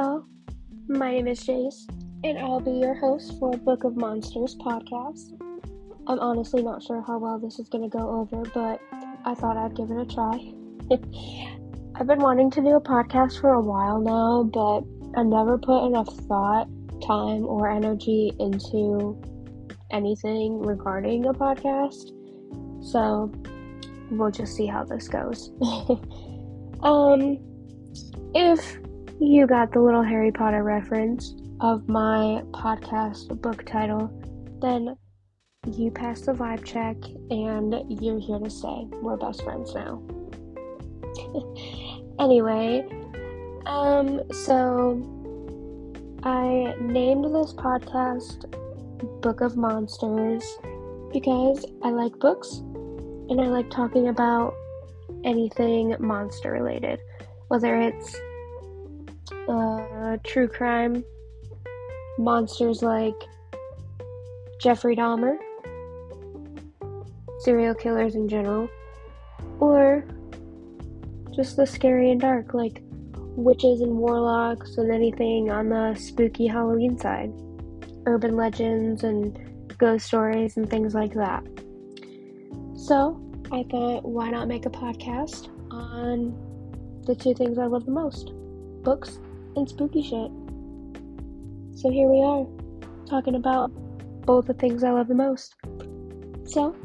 My name is Jace, and I'll be your host for Book of Monsters podcast. I'm honestly not sure how well this is going to go over, but I thought I'd give it a try. I've been wanting to do a podcast for a while now, but I never put enough thought, time, or energy into anything regarding a podcast. So we'll just see how this goes. um, if you got the little Harry Potter reference of my podcast book title, then you passed the vibe check and you're here to stay. We're best friends now. anyway, um, so I named this podcast Book of Monsters because I like books and I like talking about anything monster related, whether it's uh, true crime, monsters like Jeffrey Dahmer, serial killers in general, or just the scary and dark, like witches and warlocks and anything on the spooky Halloween side, urban legends and ghost stories and things like that. So, I thought, why not make a podcast on the two things I love the most books and spooky shit. So here we are, talking about both the things I love the most. So,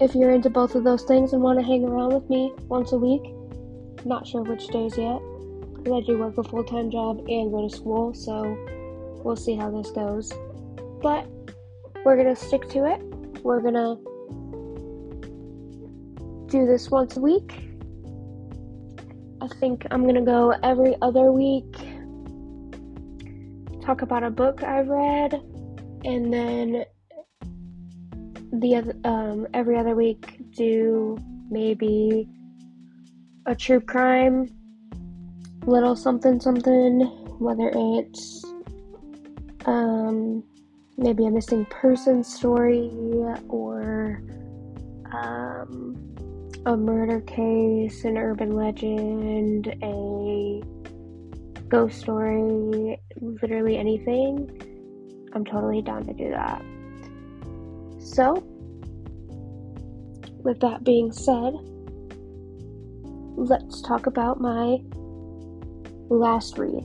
if you're into both of those things and want to hang around with me once a week, not sure which days yet, because I do work a full time job and go to school, so we'll see how this goes. But we're gonna stick to it. We're gonna do this once a week I think I'm gonna go every other week, talk about a book I've read, and then the other, um, every other week do maybe a true crime, little something something, whether it's um, maybe a missing person story or um, a murder case, an urban legend, a ghost story, literally anything, I'm totally down to do that. So, with that being said, let's talk about my last read.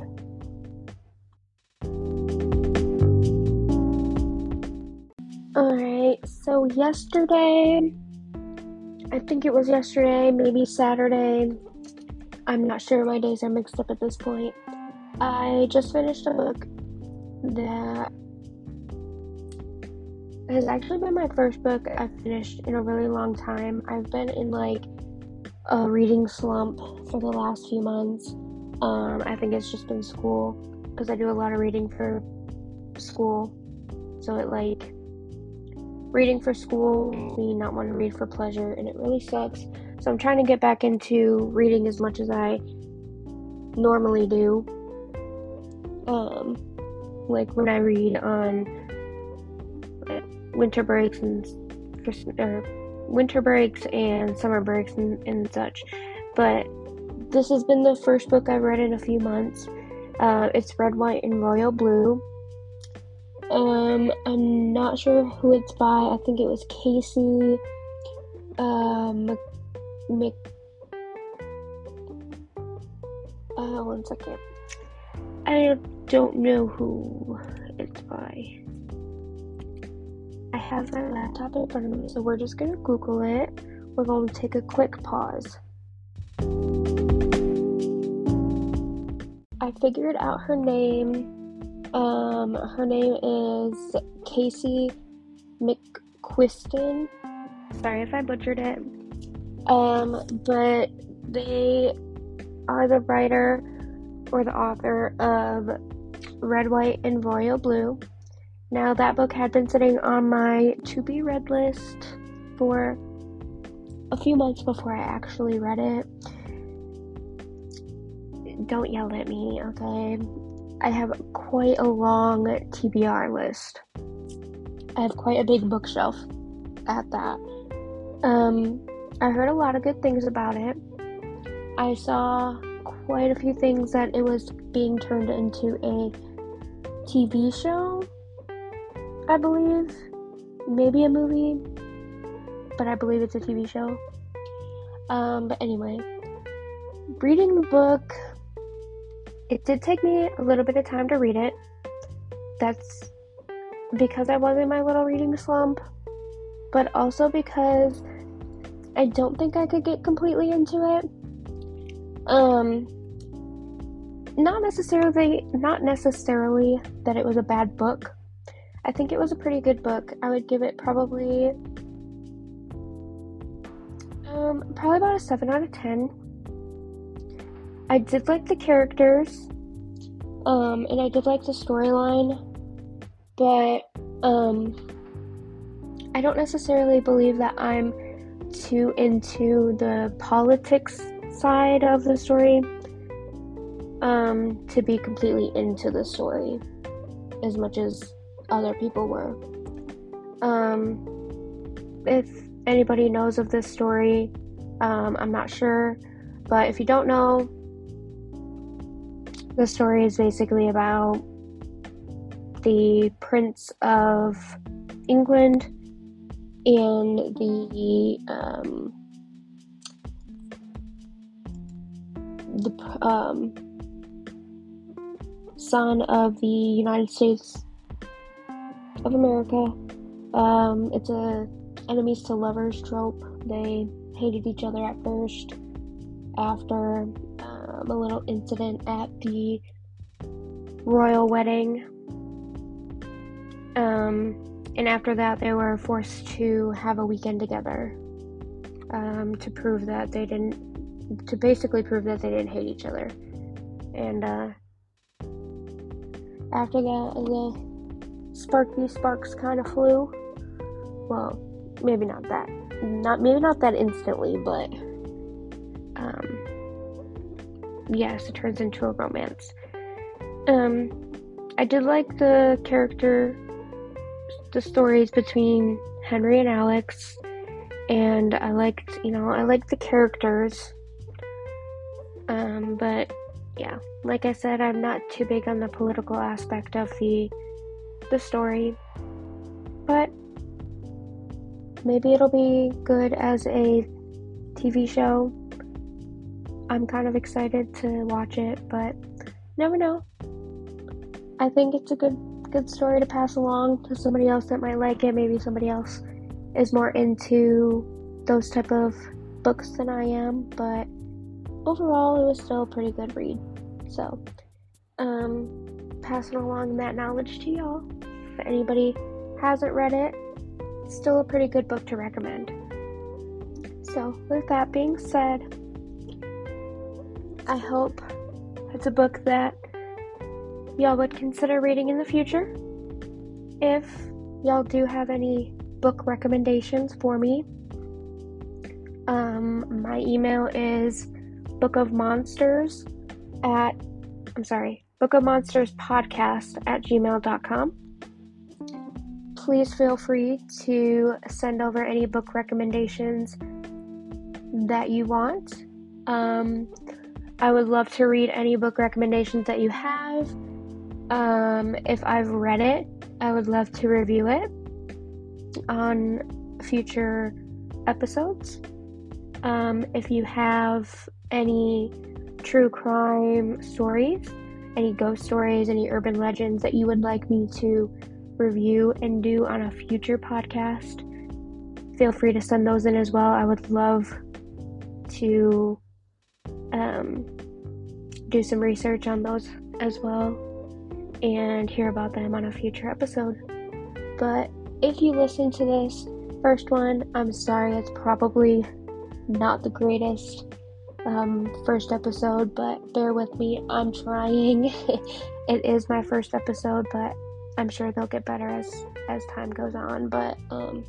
Alright, so yesterday I think it was yesterday, maybe Saturday. I'm not sure. My days are mixed up at this point. I just finished a book that has actually been my first book I've finished in a really long time. I've been in like a reading slump for the last few months. Um, I think it's just been school because I do a lot of reading for school. So it like reading for school me not want to read for pleasure and it really sucks. So i'm trying to get back into reading as much as i normally do. Um like when i read on winter breaks and or winter breaks and summer breaks and, and such. But this has been the first book i've read in a few months. Uh, it's red white and royal blue um, I'm not sure who it's by. I think it was Casey. Um, Mc. Uh, one second. I don't know who it's by. I have my laptop in front of me, so we're just gonna Google it. We're going to take a quick pause. I figured out her name um, her name is Casey McQuiston. Sorry if I butchered it. Um, but they are the writer or the author of Red, White, and Royal Blue. Now, that book had been sitting on my to be read list for a few months before I actually read it. Don't yell at me, okay? I have quite a long TBR list. I have quite a big bookshelf at that. Um, I heard a lot of good things about it. I saw quite a few things that it was being turned into a TV show, I believe. Maybe a movie, but I believe it's a TV show. Um, but anyway, reading the book, it did take me a little bit of time to read it. That's because I was in my little reading slump, but also because I don't think I could get completely into it. Um, not necessarily, not necessarily that it was a bad book. I think it was a pretty good book. I would give it probably, um, probably about a seven out of ten. I did like the characters, um, and I did like the storyline, but um, I don't necessarily believe that I'm too into the politics side of the story um, to be completely into the story as much as other people were. Um, if anybody knows of this story, um, I'm not sure, but if you don't know, the story is basically about the Prince of England and the um, the um, son of the United States of America. Um, it's a enemies to lovers trope. They hated each other at first. After um, a little incident at the royal wedding, um, and after that, they were forced to have a weekend together um, to prove that they didn't, to basically prove that they didn't hate each other. And uh, after that, the sparky sparks kind of flew. Well, maybe not that, not maybe not that instantly, but um, yes, it turns into a romance. Um, I did like the character the stories between Henry and Alex, and I liked, you know, I liked the characters. Um, but yeah, like I said, I'm not too big on the political aspect of the the story, but maybe it'll be good as a TV show. I'm kind of excited to watch it, but never know. I think it's a good good story to pass along to somebody else that might like it. Maybe somebody else is more into those type of books than I am, but overall it was still a pretty good read. So, um, passing along that knowledge to y'all. If anybody hasn't read it, it's still a pretty good book to recommend. So, with that being said, I hope it's a book that y'all would consider reading in the future. If y'all do have any book recommendations for me, um, my email is book of monsters at I'm sorry, book of monsters podcast at gmail.com. Please feel free to send over any book recommendations that you want. Um, I would love to read any book recommendations that you have. Um, if I've read it, I would love to review it on future episodes. Um, if you have any true crime stories, any ghost stories, any urban legends that you would like me to review and do on a future podcast, feel free to send those in as well. I would love to um, do some research on those as well and hear about them on a future episode. But if you listen to this first one, I'm sorry, it's probably not the greatest um, first episode, but bear with me. I'm trying. it is my first episode, but I'm sure they'll get better as as time goes on. But um,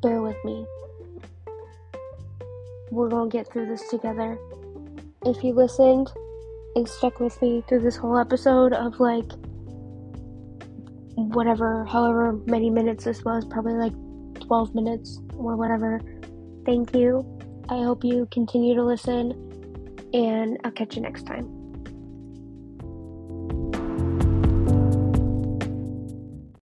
bear with me. We're gonna get through this together. If you listened, and stuck with me through this whole episode of like whatever, however many minutes this was, probably like 12 minutes or whatever. Thank you. I hope you continue to listen, and I'll catch you next time.